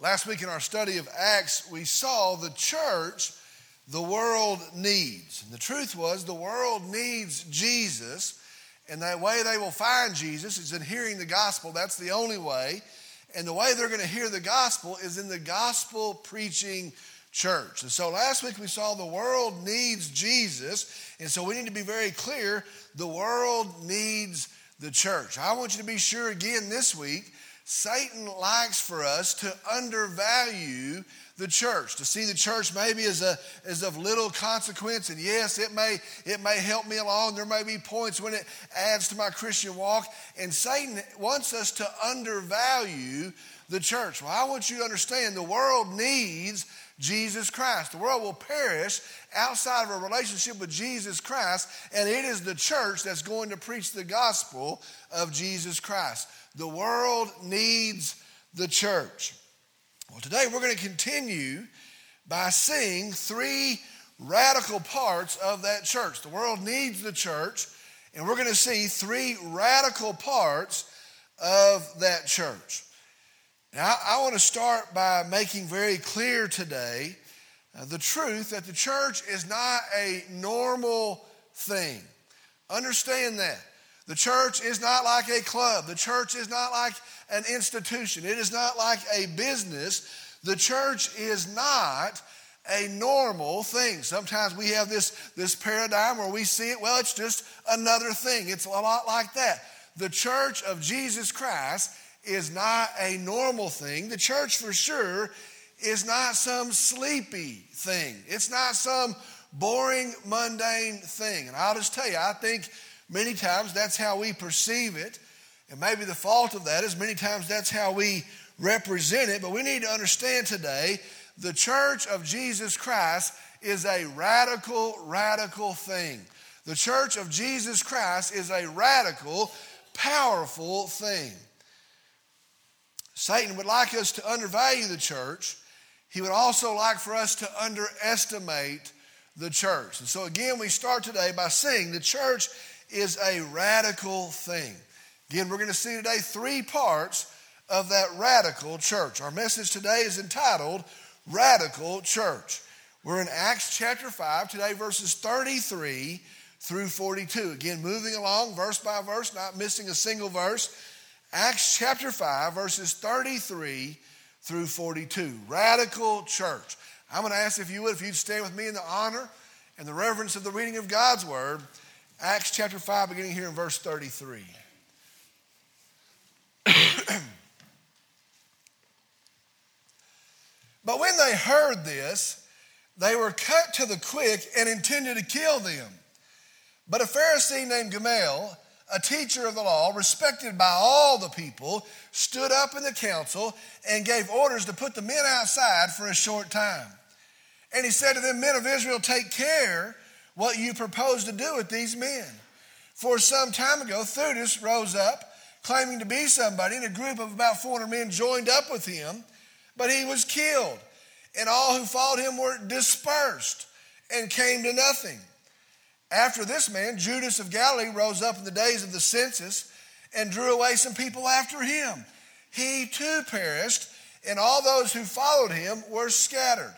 Last week in our study of Acts, we saw the church the world needs. And the truth was, the world needs Jesus, and the way they will find Jesus is in hearing the gospel. That's the only way. And the way they're going to hear the gospel is in the gospel preaching church. And so last week we saw the world needs Jesus, and so we need to be very clear the world needs the church. I want you to be sure again this week Satan likes for us to undervalue the church, to see the church maybe as, a, as of little consequence. And yes, it may, it may help me along. There may be points when it adds to my Christian walk. And Satan wants us to undervalue the church. Well, I want you to understand the world needs Jesus Christ. The world will perish outside of a relationship with Jesus Christ, and it is the church that's going to preach the gospel of Jesus Christ. The world needs the church. Well, today we're going to continue by seeing three radical parts of that church. The world needs the church, and we're going to see three radical parts of that church. Now, I want to start by making very clear today uh, the truth that the church is not a normal thing. Understand that. The church is not like a club. The church is not like an institution. It is not like a business. The church is not a normal thing. Sometimes we have this, this paradigm where we see it, well, it's just another thing. It's a lot like that. The church of Jesus Christ is not a normal thing. The church, for sure, is not some sleepy thing. It's not some boring, mundane thing. And I'll just tell you, I think Many times that's how we perceive it. And maybe the fault of that is many times that's how we represent it. But we need to understand today the church of Jesus Christ is a radical, radical thing. The church of Jesus Christ is a radical, powerful thing. Satan would like us to undervalue the church. He would also like for us to underestimate the church. And so, again, we start today by saying the church is a radical thing. Again, we're going to see today three parts of that radical church. Our message today is entitled Radical Church. We're in Acts chapter 5, today verses 33 through 42. Again, moving along verse by verse, not missing a single verse. Acts chapter 5, verses 33 through 42. Radical church. I'm going to ask if you would, if you'd stand with me in the honor and the reverence of the reading of God's word. Acts chapter 5, beginning here in verse 33. but when they heard this, they were cut to the quick and intended to kill them. But a Pharisee named Gamaliel, a teacher of the law, respected by all the people, stood up in the council and gave orders to put the men outside for a short time. And he said to them, Men of Israel, take care what you propose to do with these men. For some time ago, Theudas rose up, claiming to be somebody, and a group of about 400 men joined up with him, but he was killed, and all who followed him were dispersed and came to nothing. After this man, Judas of Galilee rose up in the days of the census and drew away some people after him. He too perished, and all those who followed him were scattered.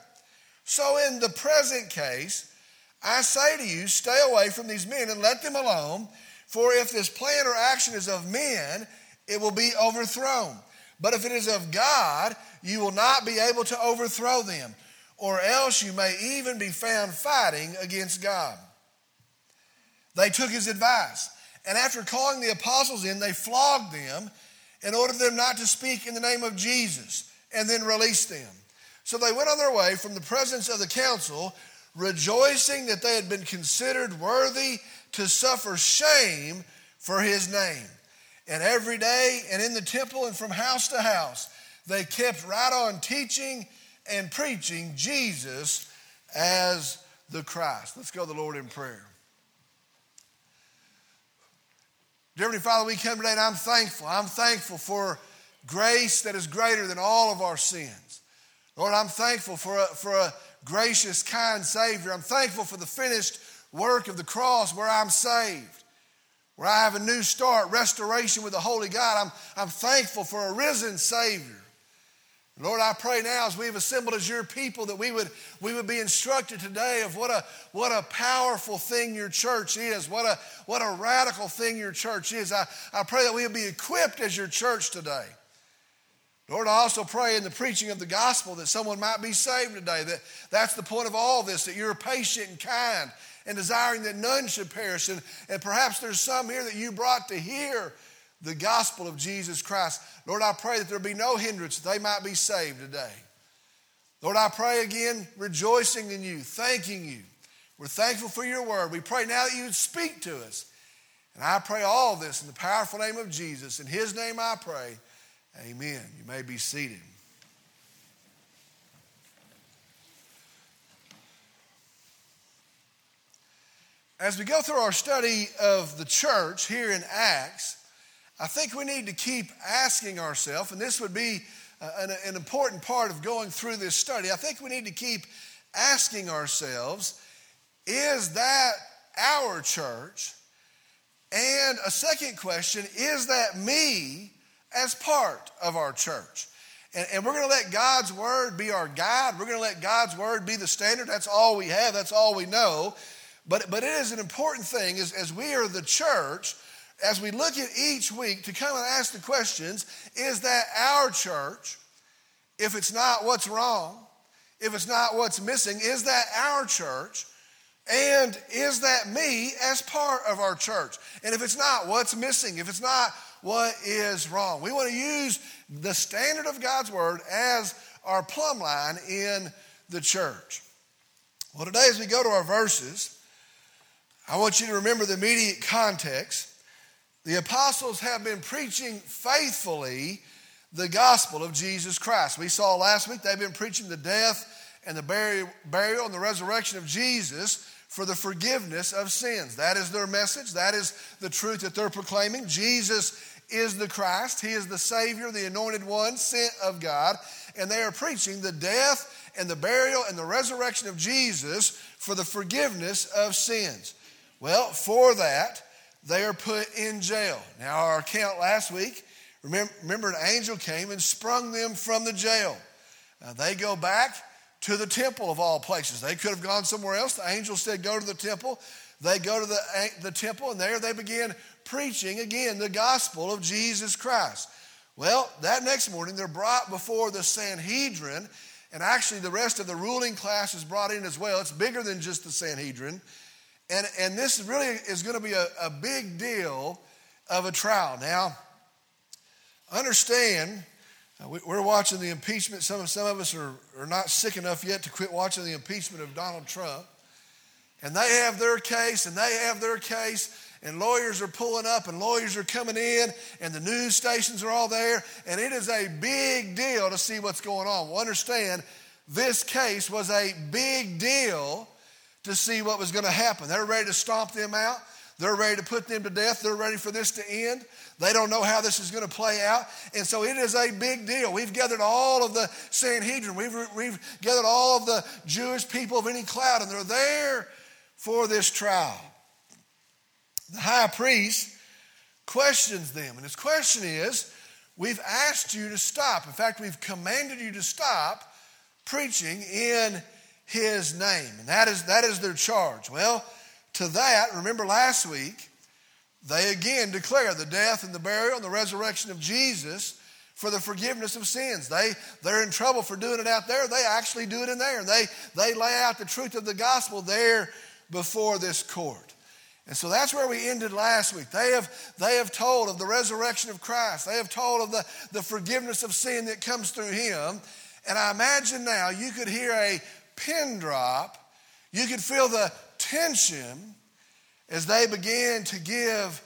So, in the present case, I say to you, stay away from these men and let them alone, for if this plan or action is of men, it will be overthrown. But if it is of God, you will not be able to overthrow them, or else you may even be found fighting against God. They took his advice, and after calling the apostles in, they flogged them and ordered them not to speak in the name of Jesus, and then released them. So they went on their way from the presence of the council rejoicing that they had been considered worthy to suffer shame for his name. And every day, and in the temple and from house to house, they kept right on teaching and preaching Jesus as the Christ. Let's go to the Lord in prayer. Dear Heavenly Father, we come today and I'm thankful. I'm thankful for grace that is greater than all of our sins. Lord, I'm thankful for a, for a gracious, kind Savior. I'm thankful for the finished work of the cross where I'm saved, where I have a new start, restoration with the Holy God. I'm, I'm thankful for a risen Savior. Lord, I pray now as we've assembled as your people that we would, we would be instructed today of what a, what a powerful thing your church is, what a, what a radical thing your church is. I, I pray that we would be equipped as your church today. Lord, I also pray in the preaching of the gospel that someone might be saved today. That that's the point of all this, that you're patient and kind and desiring that none should perish. And, and perhaps there's some here that you brought to hear the gospel of Jesus Christ. Lord, I pray that there be no hindrance, that they might be saved today. Lord, I pray again, rejoicing in you, thanking you. We're thankful for your word. We pray now that you would speak to us. And I pray all this in the powerful name of Jesus. In his name I pray. Amen. You may be seated. As we go through our study of the church here in Acts, I think we need to keep asking ourselves, and this would be uh, an, an important part of going through this study. I think we need to keep asking ourselves is that our church? And a second question is that me as part of our church? And, and we're going to let God's word be our guide. We're going to let God's word be the standard. That's all we have, that's all we know. But, but it is an important thing as, as we are the church as we look at each week to come and ask the questions is that our church, if it's not what's wrong, if it's not what's missing, is that our church? And is that me as part of our church? And if it's not, what's missing? If it's not, what is wrong? We want to use the standard of God's word as our plumb line in the church. Well, today, as we go to our verses, I want you to remember the immediate context. The apostles have been preaching faithfully the gospel of Jesus Christ. We saw last week they've been preaching the death and the burial and the resurrection of Jesus for the forgiveness of sins. That is their message. That is the truth that they're proclaiming. Jesus is the Christ. He is the Savior, the anointed one, sent of God. And they are preaching the death and the burial and the resurrection of Jesus for the forgiveness of sins. Well, for that, they are put in jail. Now, our account last week, remember, remember an angel came and sprung them from the jail. Now, they go back to the temple of all places. They could have gone somewhere else. The angel said, Go to the temple. They go to the, the temple, and there they begin preaching again the gospel of Jesus Christ. Well, that next morning, they're brought before the Sanhedrin, and actually, the rest of the ruling class is brought in as well. It's bigger than just the Sanhedrin. And, and this really is going to be a, a big deal of a trial. Now, understand, uh, we're watching the impeachment. Some, some of us are, are not sick enough yet to quit watching the impeachment of Donald Trump. And they have their case, and they have their case, and lawyers are pulling up, and lawyers are coming in, and the news stations are all there, and it is a big deal to see what's going on. Well, understand, this case was a big deal to see what was going to happen. They're ready to stomp them out. They're ready to put them to death. They're ready for this to end. They don't know how this is going to play out. And so it is a big deal. We've gathered all of the Sanhedrin, we've, we've gathered all of the Jewish people of any cloud, and they're there for this trial. The high priest questions them, and his question is We've asked you to stop. In fact, we've commanded you to stop preaching in his name. And that is, that is their charge. Well, to that, remember last week, they again declare the death and the burial and the resurrection of Jesus for the forgiveness of sins. They, they're in trouble for doing it out there. They actually do it in there. They, they lay out the truth of the gospel there before this court. And so that's where we ended last week. They have, they have told of the resurrection of Christ. They have told of the, the forgiveness of sin that comes through him. And I imagine now you could hear a pin drop, you could feel the tension as they began to give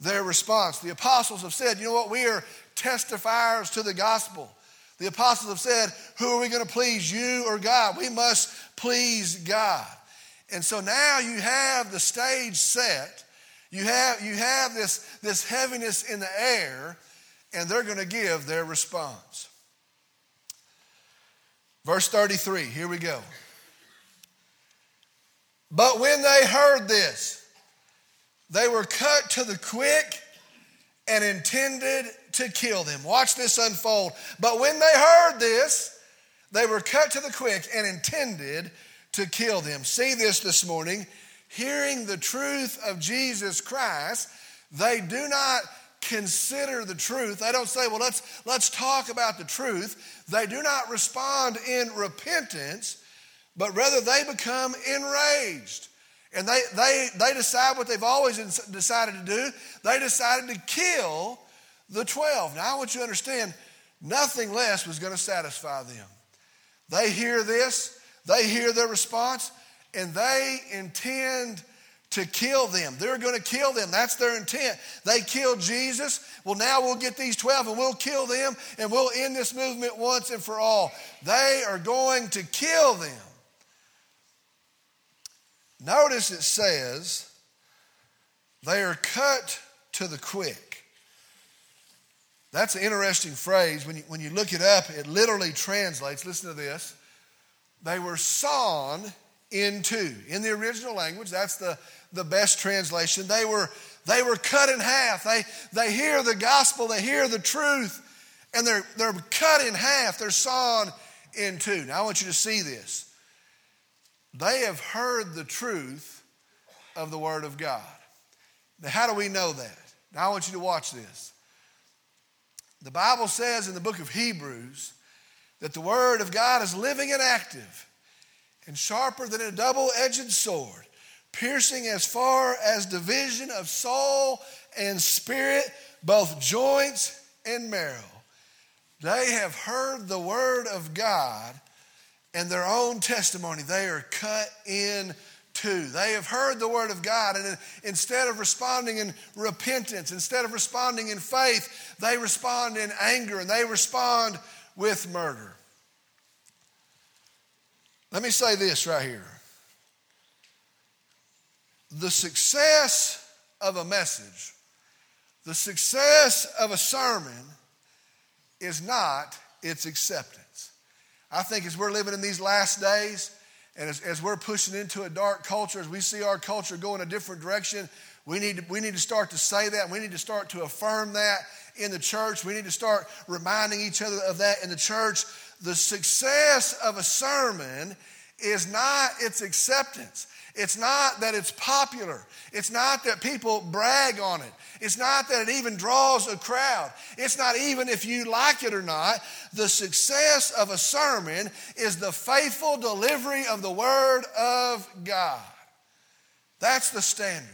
their response. The apostles have said, you know what, we are testifiers to the gospel. The apostles have said, who are we going to please, you or God? We must please God. And so now you have the stage set. You have, you have this, this heaviness in the air, and they're going to give their response. Verse 33, here we go. But when they heard this, they were cut to the quick and intended to kill them. Watch this unfold. But when they heard this, they were cut to the quick and intended to kill them. See this this morning. Hearing the truth of Jesus Christ, they do not consider the truth. They don't say, well, let's, let's talk about the truth. They do not respond in repentance, but rather they become enraged. And they, they, they decide what they've always decided to do. They decided to kill the 12. Now, I want you to understand nothing less was going to satisfy them. They hear this, they hear their response, and they intend to kill them. They're going to kill them. That's their intent. They killed Jesus. Well, now we'll get these 12 and we'll kill them and we'll end this movement once and for all. They are going to kill them. Notice it says they are cut to the quick. That's an interesting phrase. When you, when you look it up, it literally translates, listen to this. They were sawn in two. In the original language, that's the, the best translation. They were, they were cut in half. They, they hear the gospel, they hear the truth, and they're, they're cut in half. They're sawn in two. Now, I want you to see this. They have heard the truth of the Word of God. Now, how do we know that? Now, I want you to watch this. The Bible says in the book of Hebrews that the Word of God is living and active and sharper than a double edged sword, piercing as far as division of soul and spirit, both joints and marrow. They have heard the Word of God and their own testimony. They are cut in two. They have heard the word of God, and instead of responding in repentance, instead of responding in faith, they respond in anger and they respond with murder. Let me say this right here. The success of a message, the success of a sermon is not its acceptance. I think as we're living in these last days, and as, as we're pushing into a dark culture, as we see our culture go in a different direction, we need, to, we need to start to say that. We need to start to affirm that in the church. We need to start reminding each other of that in the church. The success of a sermon is not its acceptance. It's not that it's popular. It's not that people brag on it. It's not that it even draws a crowd. It's not even if you like it or not. The success of a sermon is the faithful delivery of the Word of God. That's the standard.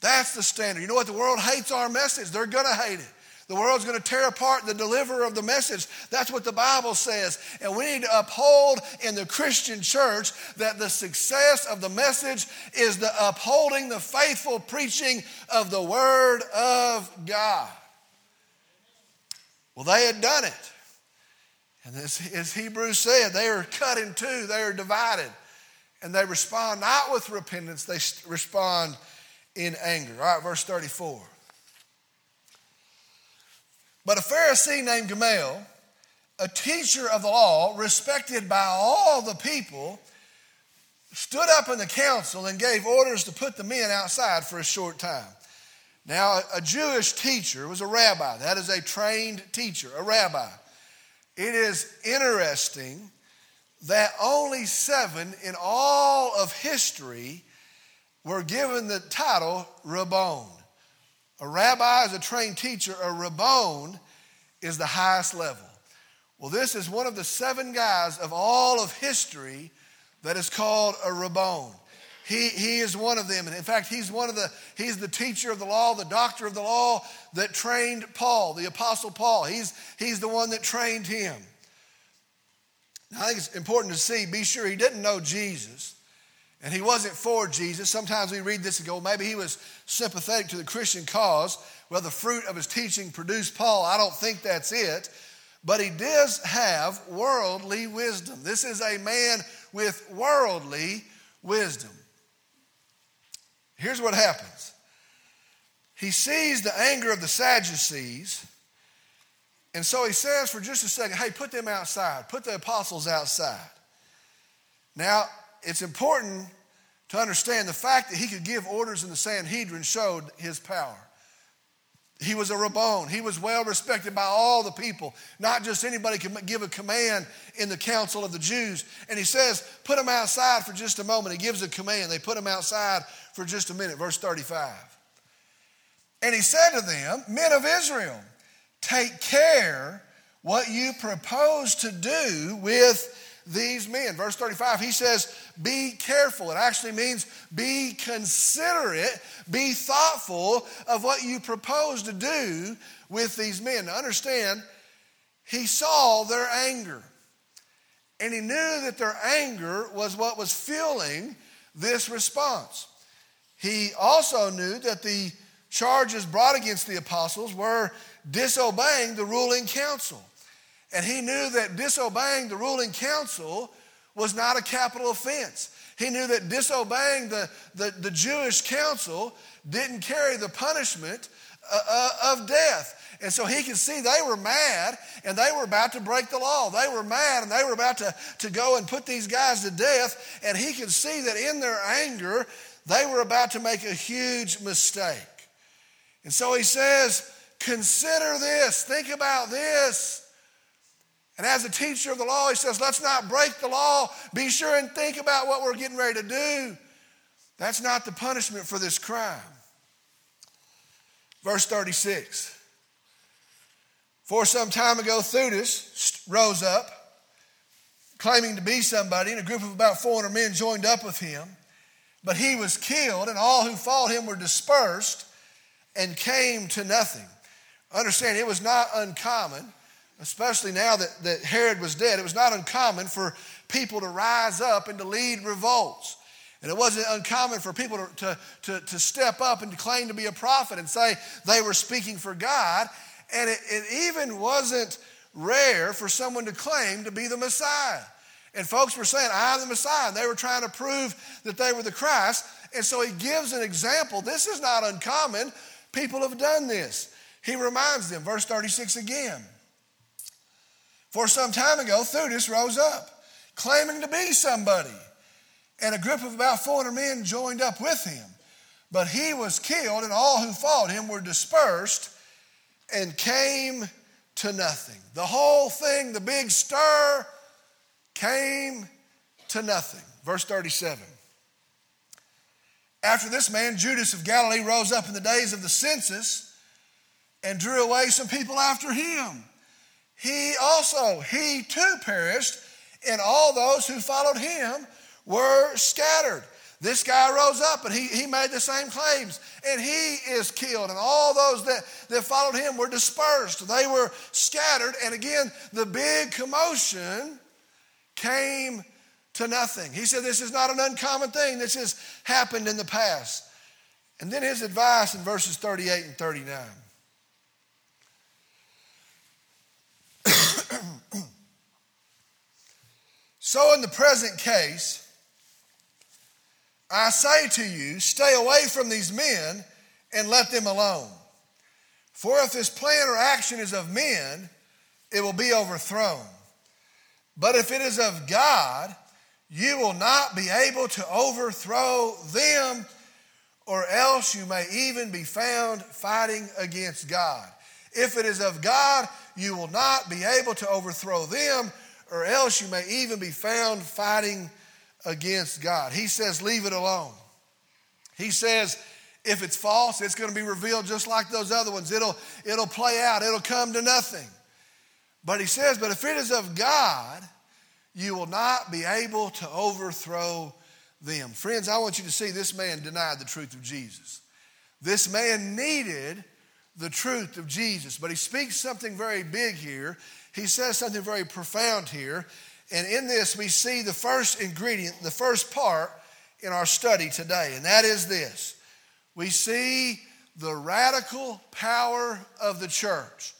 That's the standard. You know what? The world hates our message, they're going to hate it. The world's going to tear apart the deliverer of the message. That's what the Bible says. And we need to uphold in the Christian church that the success of the message is the upholding the faithful preaching of the Word of God. Well, they had done it. And as, as Hebrews said, they are cut in two, they are divided. And they respond not with repentance, they respond in anger. All right, verse 34. But a Pharisee named Gamaliel, a teacher of the law, respected by all the people, stood up in the council and gave orders to put the men outside for a short time. Now, a Jewish teacher was a rabbi. That is a trained teacher, a rabbi. It is interesting that only seven in all of history were given the title Rabban. A rabbi is a trained teacher. A rabban is the highest level. Well, this is one of the seven guys of all of history that is called a rabban. He, he is one of them. And in fact, he's one of the, he's the teacher of the law, the doctor of the law that trained Paul, the apostle Paul. He's, he's the one that trained him. Now, I think it's important to see, be sure he didn't know Jesus. And he wasn't for Jesus. Sometimes we read this and go, maybe he was sympathetic to the Christian cause. Well, the fruit of his teaching produced Paul. I don't think that's it. But he does have worldly wisdom. This is a man with worldly wisdom. Here's what happens he sees the anger of the Sadducees. And so he says for just a second, hey, put them outside, put the apostles outside. Now, it's important to understand the fact that he could give orders in the Sanhedrin showed his power. he was a Rabban. He was well respected by all the people. Not just anybody could give a command in the council of the Jews. And he says, put him outside for just a moment. He gives a command. They put him outside for just a minute. Verse 35. And he said to them, Men of Israel, take care what you propose to do with these men. Verse 35, he says, Be careful. It actually means be considerate, be thoughtful of what you propose to do with these men. Now, understand, he saw their anger. And he knew that their anger was what was fueling this response. He also knew that the charges brought against the apostles were disobeying the ruling council. And he knew that disobeying the ruling council was not a capital offense. He knew that disobeying the, the, the Jewish council didn't carry the punishment uh, uh, of death. And so he could see they were mad and they were about to break the law. They were mad and they were about to, to go and put these guys to death. And he could see that in their anger, they were about to make a huge mistake. And so he says, Consider this, think about this. And as a teacher of the law, he says, let's not break the law. Be sure and think about what we're getting ready to do. That's not the punishment for this crime. Verse 36. For some time ago, Theudas rose up, claiming to be somebody, and a group of about 400 men joined up with him. But he was killed, and all who followed him were dispersed and came to nothing. Understand, it was not uncommon especially now that, that Herod was dead, it was not uncommon for people to rise up and to lead revolts. And it wasn't uncommon for people to, to, to, step up and to claim to be a prophet and say they were speaking for God. And it, it even wasn't rare for someone to claim to be the Messiah. And folks were saying, I'm the Messiah. And they were trying to prove that they were the Christ. And so he gives an example. This is not uncommon. People have done this. He reminds them, verse 36 again. For some time ago, Theudas rose up, claiming to be somebody, and a group of about 400 men joined up with him. But he was killed, and all who followed him were dispersed and came to nothing. The whole thing, the big stir, came to nothing. Verse 37. After this man, Judas of Galilee, rose up in the days of the census and drew away some people after him he also, he too perished, and all those who followed him were scattered. This guy rose up and he, he made the same claims, and he is killed. And all those that, that followed him were dispersed. They were scattered. And again, the big commotion came to nothing. He said, This is not an uncommon thing. This has happened in the past. And then his advice in verses 38 and 39. So, in the present case, I say to you, stay away from these men and let them alone. For if this plan or action is of men, it will be overthrown. But if it is of God, you will not be able to overthrow them, or else you may even be found fighting against God. If it is of God, you will not be able to overthrow them, or else you may even be found fighting against God. He says, leave it alone. He says, if it's false, it's going to be revealed just like those other ones. It'll, it'll play out, it'll come to nothing. But he says, but if it is of God, you will not be able to overthrow them. Friends, I want you to see this man denied the truth of Jesus. This man needed the truth of Jesus. But he speaks something very big here. He says something very profound here. And in this, we see the first ingredient, the first part in our study today, and that is this we see the radical power of the church.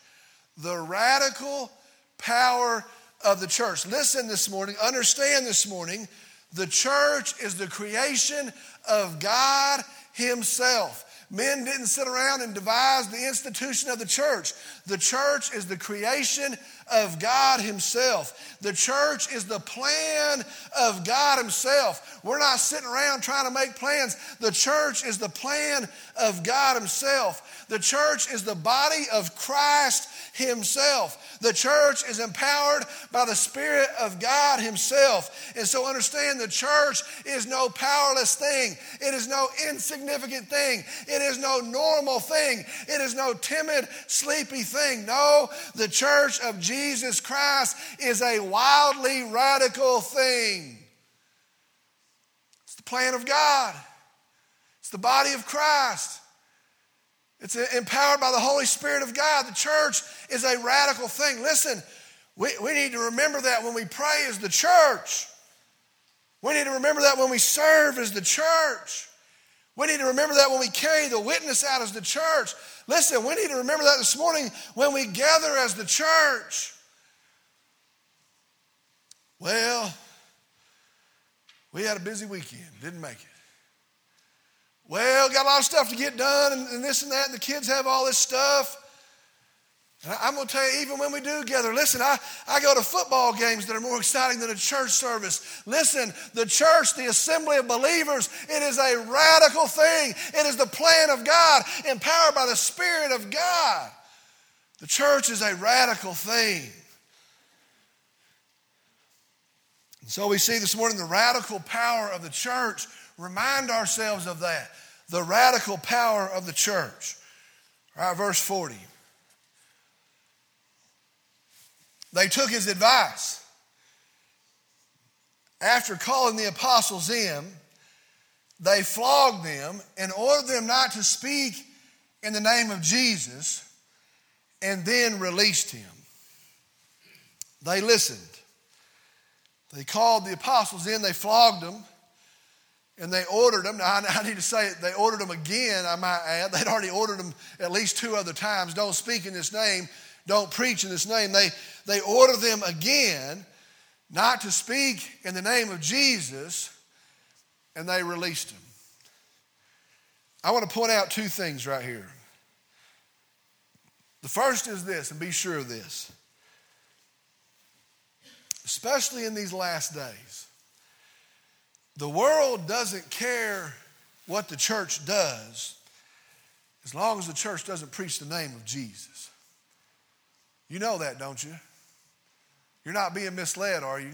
The radical power of the church. Listen this morning, understand this morning, the church is the creation of God Himself. Men didn't sit around and devise the institution of the church. The church is the creation of God Himself. The church is the plan of God Himself. We're not sitting around trying to make plans. The church is the plan of God Himself. The church is the body of Christ Himself. The church is empowered by the Spirit of God Himself. And so understand the church is no powerless thing, it is no insignificant thing, it is no normal thing, it is no timid, sleepy thing. No, the church of Jesus Christ is a wildly radical thing. It's the plan of God, it's the body of Christ. It's empowered by the Holy Spirit of God. The church is a radical thing. Listen, we, we need to remember that when we pray as the church. We need to remember that when we serve as the church. We need to remember that when we carry the witness out as the church. Listen, we need to remember that this morning when we gather as the church. Well, we had a busy weekend, didn't make it. Well, got a lot of stuff to get done and, and this and that, and the kids have all this stuff. And I'm going to tell you, even when we do gather, listen, I, I go to football games that are more exciting than a church service. Listen, the church, the assembly of believers, it is a radical thing. It is the plan of God, empowered by the Spirit of God. The church is a radical thing. And so we see this morning the radical power of the church Remind ourselves of that. The radical power of the church. All right, verse 40. They took his advice. After calling the apostles in, they flogged them and ordered them not to speak in the name of Jesus and then released him. They listened. They called the apostles in, they flogged them, and they ordered them. Now, I need to say it, they ordered them again, I might add. They'd already ordered them at least two other times. Don't speak in this name, don't preach in this name. They, they ordered them again not to speak in the name of Jesus, and they released them. I want to point out two things right here. The first is this, and be sure of this. Especially in these last days, the world doesn't care what the church does as long as the church doesn't preach the name of Jesus. You know that, don't you? You're not being misled, are you?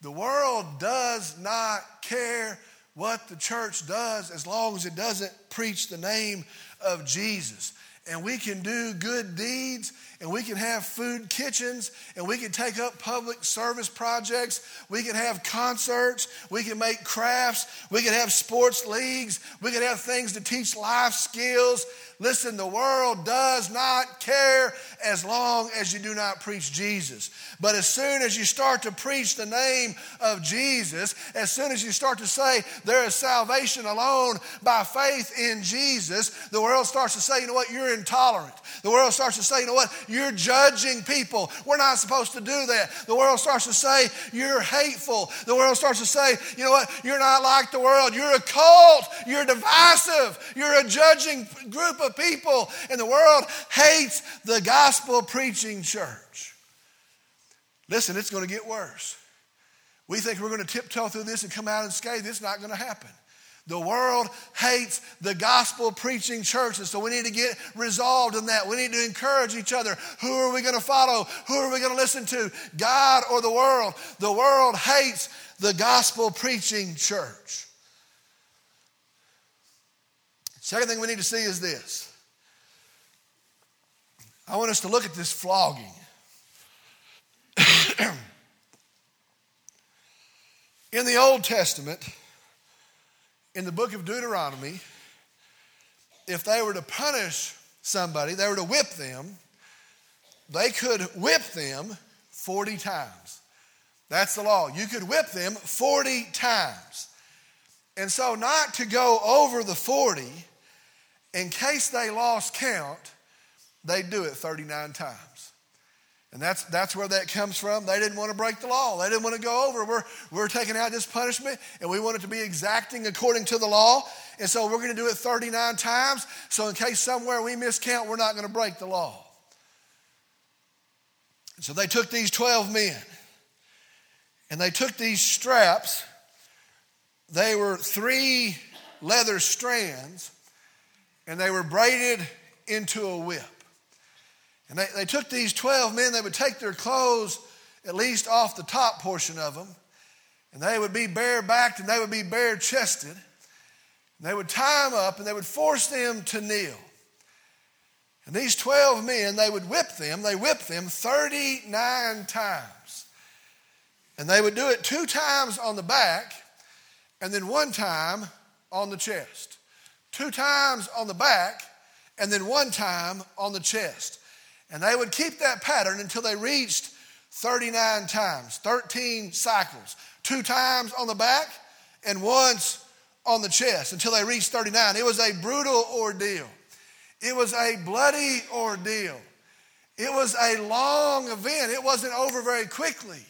The world does not care what the church does as long as it doesn't preach the name of Jesus and we can do good deeds and we can have food kitchens and we can take up public service projects. We can have concerts. We can make crafts. We can have sports leagues. We can have things to teach life skills. Listen, the world does not care as long as you do not preach Jesus. But as soon as you start to preach the name of Jesus, as soon as you start to say there is salvation alone by faith in Jesus, the world starts to say, you know what, you're intolerant. The world starts to say, you know what, you're judging people. We're not supposed to do that. The world starts to say, you're hateful. The world starts to say, you know what, you're not like the world. You're a cult. You're divisive. You're a judging group of people And the world hates the gospel preaching church. Listen, it's going to get worse. We think we're going to tiptoe through this and come out unscathed. It's not going to happen. The world hates the gospel preaching churches, so we need to get resolved in that. We need to encourage each other. Who are we going to follow? Who are we going to listen to? God or the world? The world hates the gospel preaching church. Second thing we need to see is this. I want us to look at this flogging. in the Old Testament, in the book of Deuteronomy, if they were to punish somebody, they were to whip them, they could whip them 40 times. That's the law. You could whip them 40 times. And so, not to go over the 40, in case they lost count, they do it 39 times. And that's, that's where that comes from. They didn't want to break the law. They didn't want to go over. We're, we're taking out this punishment, and we want it to be exacting according to the law. And so we're going to do it 39 times. So in case somewhere we miscount, we're not going to break the law. And so they took these 12 men, and they took these straps. They were three leather strands, and they were braided into a whip. And they, they took these 12 men, they would take their clothes at least off the top portion of them, and they would be bare backed and they would be bare chested. They would tie them up and they would force them to kneel. And these 12 men, they would whip them, they whipped them 39 times. And they would do it two times on the back and then one time on the chest. Two times on the back and then one time on the chest. And they would keep that pattern until they reached 39 times, 13 cycles, two times on the back and once on the chest until they reached 39. It was a brutal ordeal. It was a bloody ordeal. It was a long event. It wasn't over very quickly.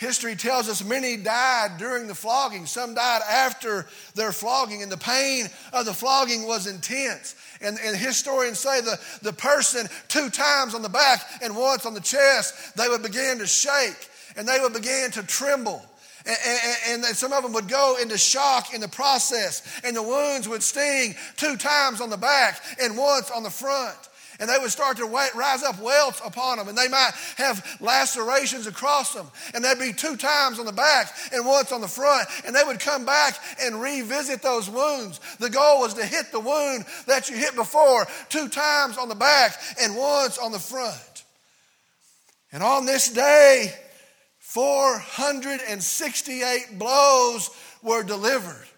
History tells us many died during the flogging. Some died after their flogging, and the pain of the flogging was intense. And, and historians say the, the person two times on the back and once on the chest, they would begin to shake and they would begin to tremble. And, and, and, some of them would go into shock in the process, and the wounds would sting two times on the back and once on the front and they would start to rise up welts upon them, and they might have lacerations across them, and there'd be two times on the back and once on the front, and they would come back and revisit those wounds. The goal was to hit the wound that you hit before two times on the back and once on the front. And on this day, 468 blows were delivered.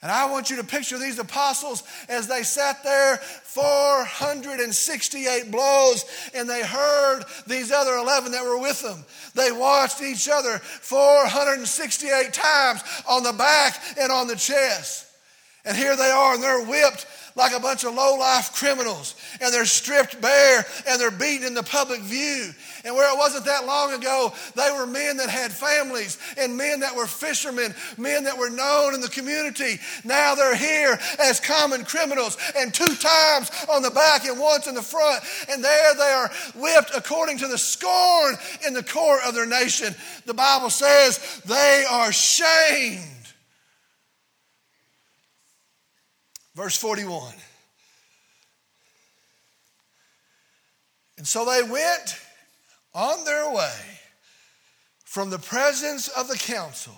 And I want you to picture these apostles as they sat there 468 blows and they heard these other 11 that were with them. They watched each other 468 times on the back and on the chest. And here they are and they're whipped like a bunch of low-life criminals and they're stripped bare and they're beaten in the public view. And where it wasn't that long ago, they were men that had families and men that were fishermen, men that were known in the community. Now they're here as common criminals and two times on the back and once in the front. And there they are whipped according to the scorn in the court of their nation. The Bible says they are shamed. Verse 41. And so they went on their way from the presence of the council,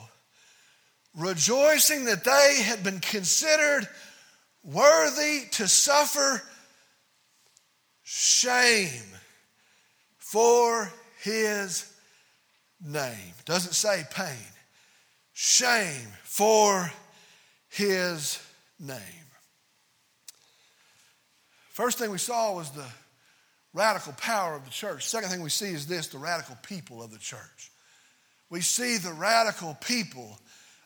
rejoicing that they had been considered worthy to suffer shame for his name. Doesn't say pain. Shame for his name. First thing we saw was the radical power of the church. Second thing we see is this the radical people of the church. We see the radical people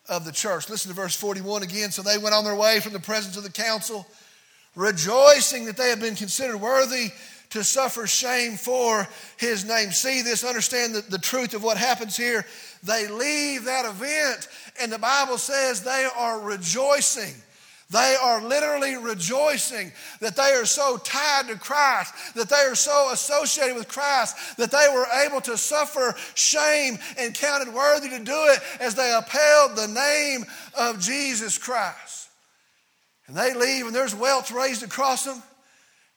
of the church. Listen to verse 41 again. So they went on their way from the presence of the council, rejoicing that they had been considered worthy to suffer shame for his name. See this, understand the, the truth of what happens here. They leave that event, and the Bible says they are rejoicing. They are literally rejoicing that they are so tied to Christ, that they are so associated with Christ, that they were able to suffer shame and counted worthy to do it as they upheld the name of Jesus Christ. And they leave, and there's welts raised across them.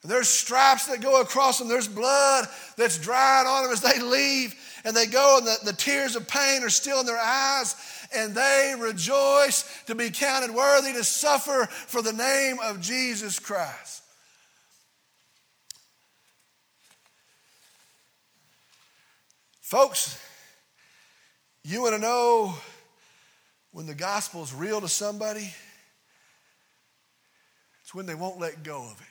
And there's stripes that go across them. There's blood that's dried on them as they leave. And they go, and the, the tears of pain are still in their eyes and they rejoice to be counted worthy to suffer for the name of Jesus Christ. Folks, you want to know when the gospel is real to somebody? It's when they won't let go of it.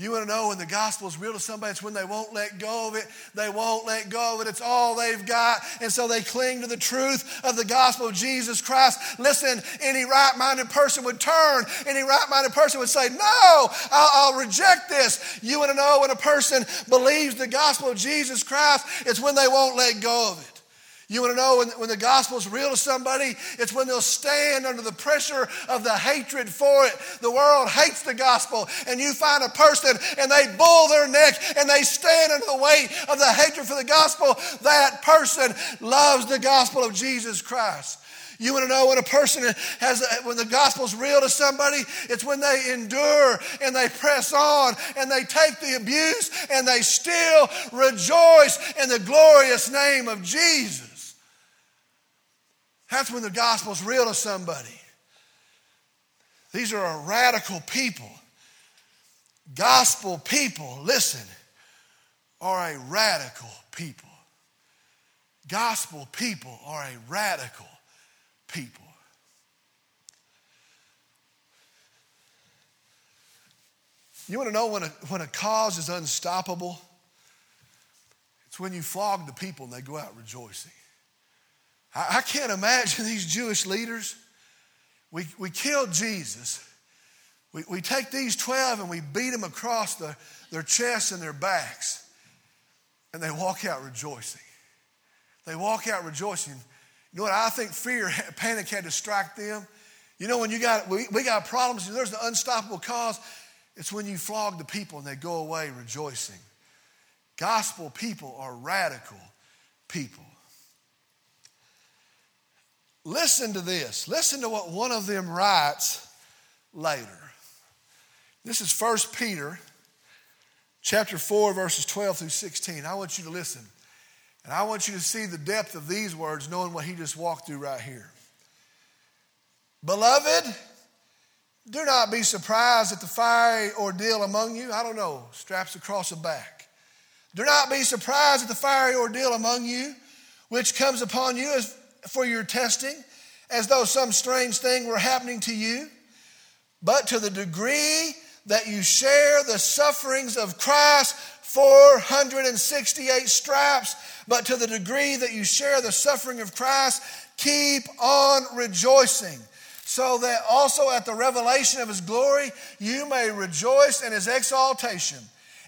You want to know when the gospel is real to somebody, it's when they won't let go of it. They won't let go of it. It's all they've got. And so they cling to the truth of the gospel of Jesus Christ. Listen, any right minded person would turn, any right minded person would say, No, I'll, I'll, reject this. You want to know when a person believes the gospel of Jesus Christ, it's when they won't let go of it. You want to know when, when the gospel is real to somebody? It's when they'll stand under the pressure of the hatred for it. The world hates the gospel, and you find a person and they bull their neck and they stand under the weight of the hatred for the gospel. That person loves the gospel of Jesus Christ. You want to know when a person has, when the gospel's real to somebody? It's when they endure and they press on and they take the abuse and they still rejoice in the glorious name of Jesus. That's when the gospel's real to somebody. These are a radical people. Gospel people, listen, are a radical people. Gospel people are a radical people. You want to know when a, when a cause is unstoppable? It's when you flog the people and they go out rejoicing. I, I can't imagine these Jewish leaders. We, we killed Jesus. We, we take these 12 and we beat them across the, their chests and their backs. And they walk out rejoicing. They walk out rejoicing. You know what? I think fear, panic had to strike them. You know, when you got, we, we got problems, there's an unstoppable cause. It's when you flog the people and they go away rejoicing. Gospel people are radical people. Listen to this. Listen to what one of them writes later. This is 1 Peter chapter 4 verses 12 through 16. I want you to listen. And I want you to see the depth of these words knowing what he just walked through right here. Beloved, do not be surprised at the fiery ordeal among you. I don't know, straps across the back. Do not be surprised at the fiery ordeal among you, which comes upon you as for your testing as though some strange thing were happening to you, but to the degree that you share the sufferings of Christ, 468 straps, but to the degree that you share the suffering of Christ, keep on rejoicing. So that also at the revelation of his glory, you may rejoice in his exaltation.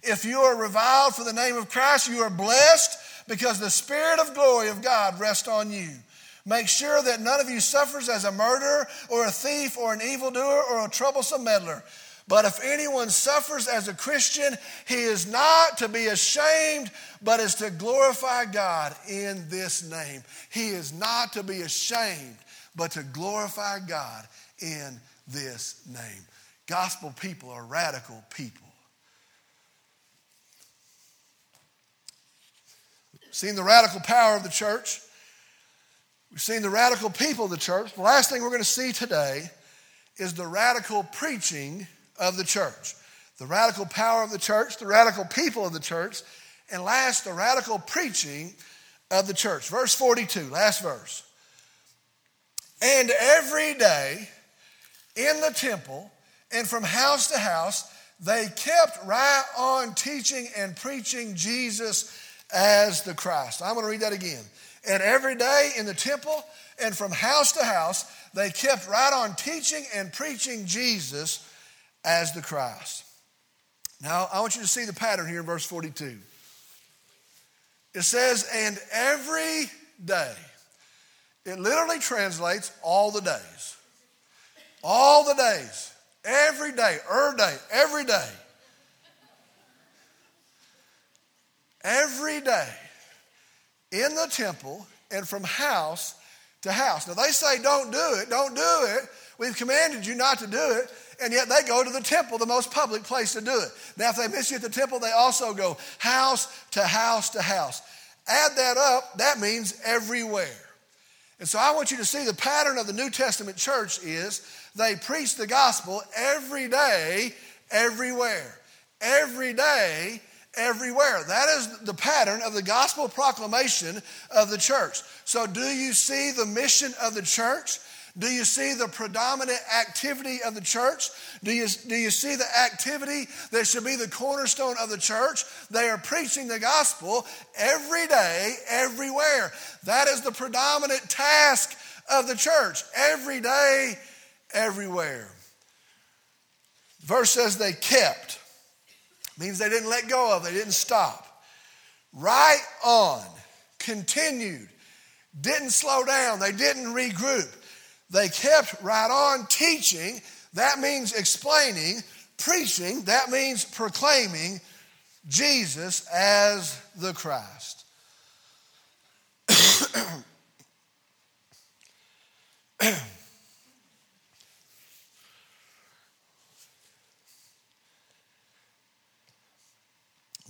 If you are reviled for the name of Christ, you are blessed because the Spirit of glory of God rests on you. Make sure that none of you suffers as a murderer or a thief or an evildoer or a troublesome meddler. But if anyone suffers as a Christian, he is not to be ashamed, but is to glorify God in this name. He is not to be ashamed, but to glorify God in this name. Gospel people are radical people. Seen the radical power of the church? We've seen the radical people of the church. The last thing we're going to see today is the radical preaching of the church. The radical power of the church, the radical people of the church, and last, the radical preaching of the church. Verse 42, last verse. And every day in the temple and from house to house, they kept right on teaching and preaching Jesus as the Christ. I'm going to read that again. And every day in the temple and from house to house, they kept right on teaching and preaching Jesus as the Christ. Now, I want you to see the pattern here in verse 42. It says, and every day. It literally translates all the days. All the days. Every day. Er day. Every day. Every day in the temple and from house to house. Now they say, don't do it, don't do it. We've commanded you not to do it. And yet they go to the temple, the most public place to do it. Now, if they miss you at the temple, they also go house to house to house. Add that up, that means everywhere. And so I want you to see the pattern of the New Testament church is they preach the gospel every day, everywhere. Every day, everywhere. That is the pattern of the gospel proclamation of the church. So, do you see the mission of the church? Do you see the predominant activity of the church? Do you, do you see the activity that should be the cornerstone of the church? They are preaching the gospel every day, everywhere. That is the predominant task of the church. Every day, everywhere. Verse says they kept. Means they didn't let go of, they didn't stop. Right on, continued, didn't slow down, they didn't regroup. They kept right on teaching. That means explaining. Preaching. That means proclaiming Jesus as the Christ.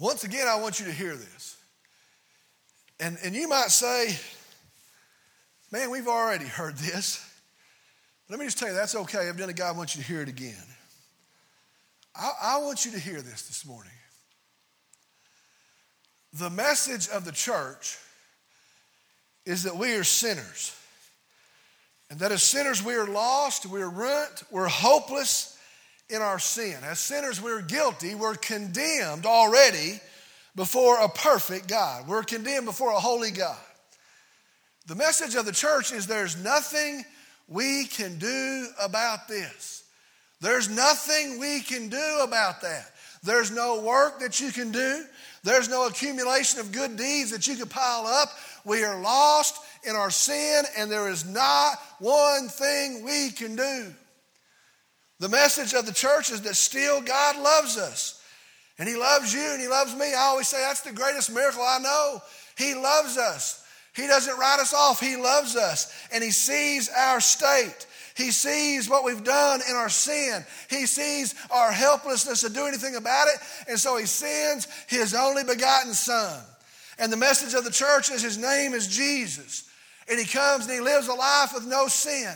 Once again, I want you to hear this. And, and you might say, man, we've already heard this. But Let me just tell you, that's okay. I've done Evidently, God wants you to hear it again. I, I want you to hear this this morning. The message of the church is that we are sinners. And that as sinners, we are lost, we're ruined, we're hopeless in our sin. As sinners, we're guilty, we're condemned already before a perfect God. We're condemned before a holy God. The message of the church is there's nothing we can do about this. There's nothing we can do about that. There's no work that you can do. There's no accumulation of good deeds that you can pile up. We are lost in our sin, and there is not one thing we can do. The message of the church is that still God loves us. And He loves you and He loves me. I always say that's the greatest miracle I know. He loves us. He doesn't write us off. He loves us and He sees our state. He sees what we've done in our sin. He sees our helplessness to do anything about it. And so He sends His only begotten Son. And the message of the church is His name is Jesus. And He comes and He lives a life with no sin.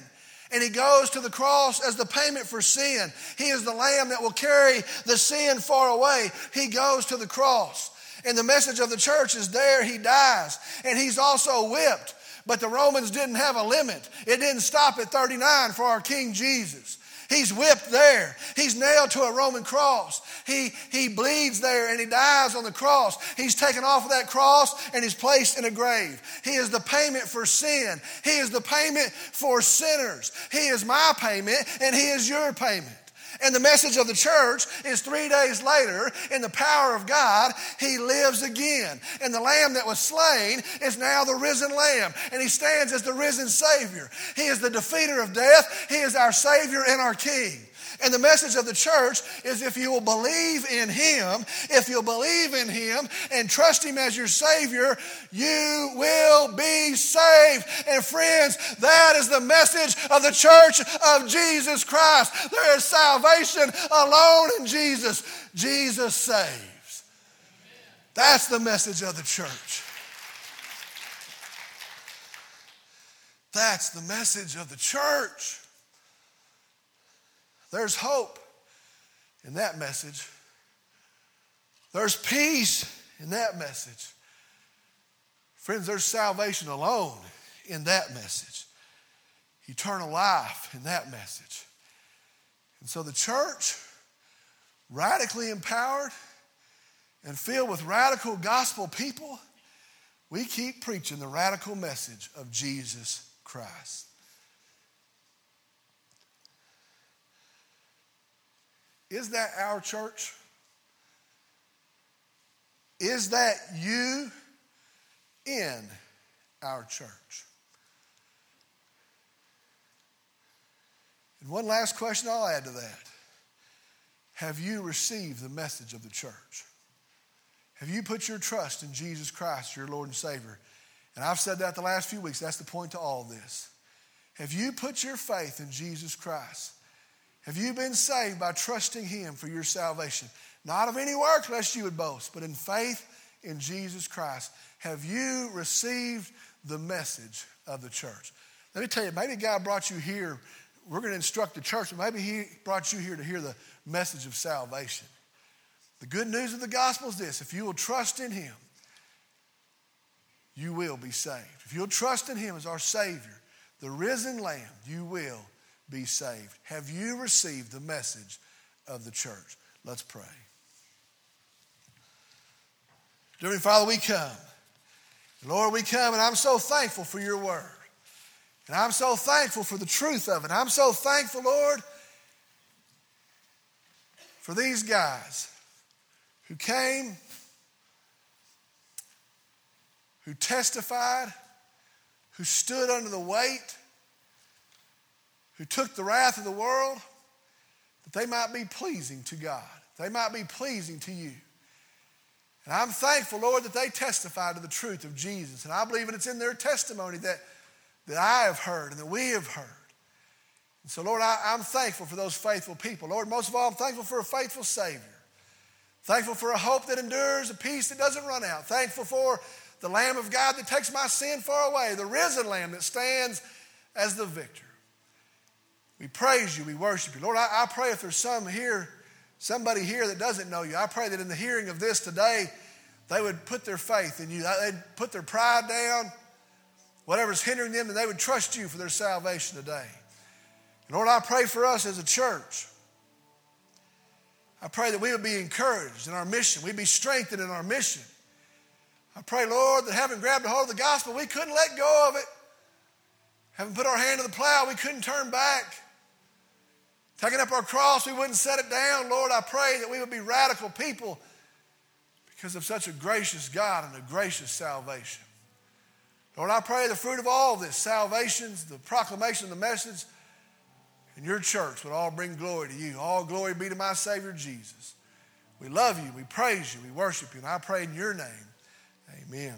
And he goes to the cross as the payment for sin. He is the lamb that will carry the sin far away. He goes to the cross. And the message of the church is there, he dies. And he's also whipped. But the Romans didn't have a limit, it didn't stop at 39 for our King Jesus. He's whipped there. He's nailed to a Roman cross. He, he bleeds there and he dies on the cross. He's taken off of that cross and he's placed in a grave. He is the payment for sin. He is the payment for sinners. He is my payment and he is your payment. And the message of the church is three days later, in the power of God, he lives again. And the lamb that was slain is now the risen lamb. And he stands as the risen Savior. He is the defeater of death. He is our Savior and our King. And the message of the church is if you will believe in Him, if you'll believe in Him and trust Him as your Savior, you will be saved. And friends, that is the message of the church of Jesus Christ. There is salvation alone in Jesus. Jesus saves. That's the message of the church. That's the message of the church. There's hope in that message. There's peace in that message. Friends, there's salvation alone in that message, eternal life in that message. And so the church, radically empowered and filled with radical gospel people, we keep preaching the radical message of Jesus Christ. Is that our church? Is that you in our church? And one last question I'll add to that. Have you received the message of the church? Have you put your trust in Jesus Christ, your Lord and Savior? And I've said that the last few weeks. That's the point to all this. Have you put your faith in Jesus Christ? Have you been saved by trusting Him for your salvation? Not of any work, lest you would boast, but in faith in Jesus Christ. Have you received the message of the church? Let me tell you, maybe God brought you here. We're going to instruct the church, but maybe He brought you here to hear the message of salvation. The good news of the gospel is this if you will trust in Him, you will be saved. If you'll trust in Him as our Savior, the risen Lamb, you will be saved. Have you received the message of the church? Let's pray. Dear Father, we come. Lord, we come, and I'm so thankful for your word. And I'm so thankful for the truth of it. I'm so thankful, Lord, for these guys who came, who testified, who stood under the weight, who took the wrath of the world, that they might be pleasing to God. They might be pleasing to you. And I'm thankful, Lord, that they testified to the truth of Jesus. And I believe that it's in their testimony that, that I have heard and that we have heard. And so, Lord, I, I'm thankful for those faithful people. Lord, most of all, I'm thankful for a faithful Savior. Thankful for a hope that endures, a peace that doesn't run out. Thankful for the Lamb of God that takes my sin far away, the risen Lamb that stands as the victor. We praise you, we worship you. Lord, I, I pray if there's some here, somebody here that doesn't know you, I pray that in the hearing of this today, they would put their faith in you. They'd put their pride down, whatever's hindering them, and they would trust you for their salvation today. And Lord, I pray for us as a church. I pray that we would be encouraged in our mission. We'd be strengthened in our mission. I pray, Lord, that having grabbed a hold of the gospel, we couldn't let go of it. Having put our hand to the plow, we couldn't turn back. Taking up our cross, we wouldn't set it down. Lord, I pray that we would be radical people because of such a gracious God and a gracious salvation. Lord, I pray the fruit of all this, salvations, the proclamation the message, and your church would all bring glory to you. All glory be to my Savior Jesus. We love you, we praise you, we worship you, and I pray in your name. Amen.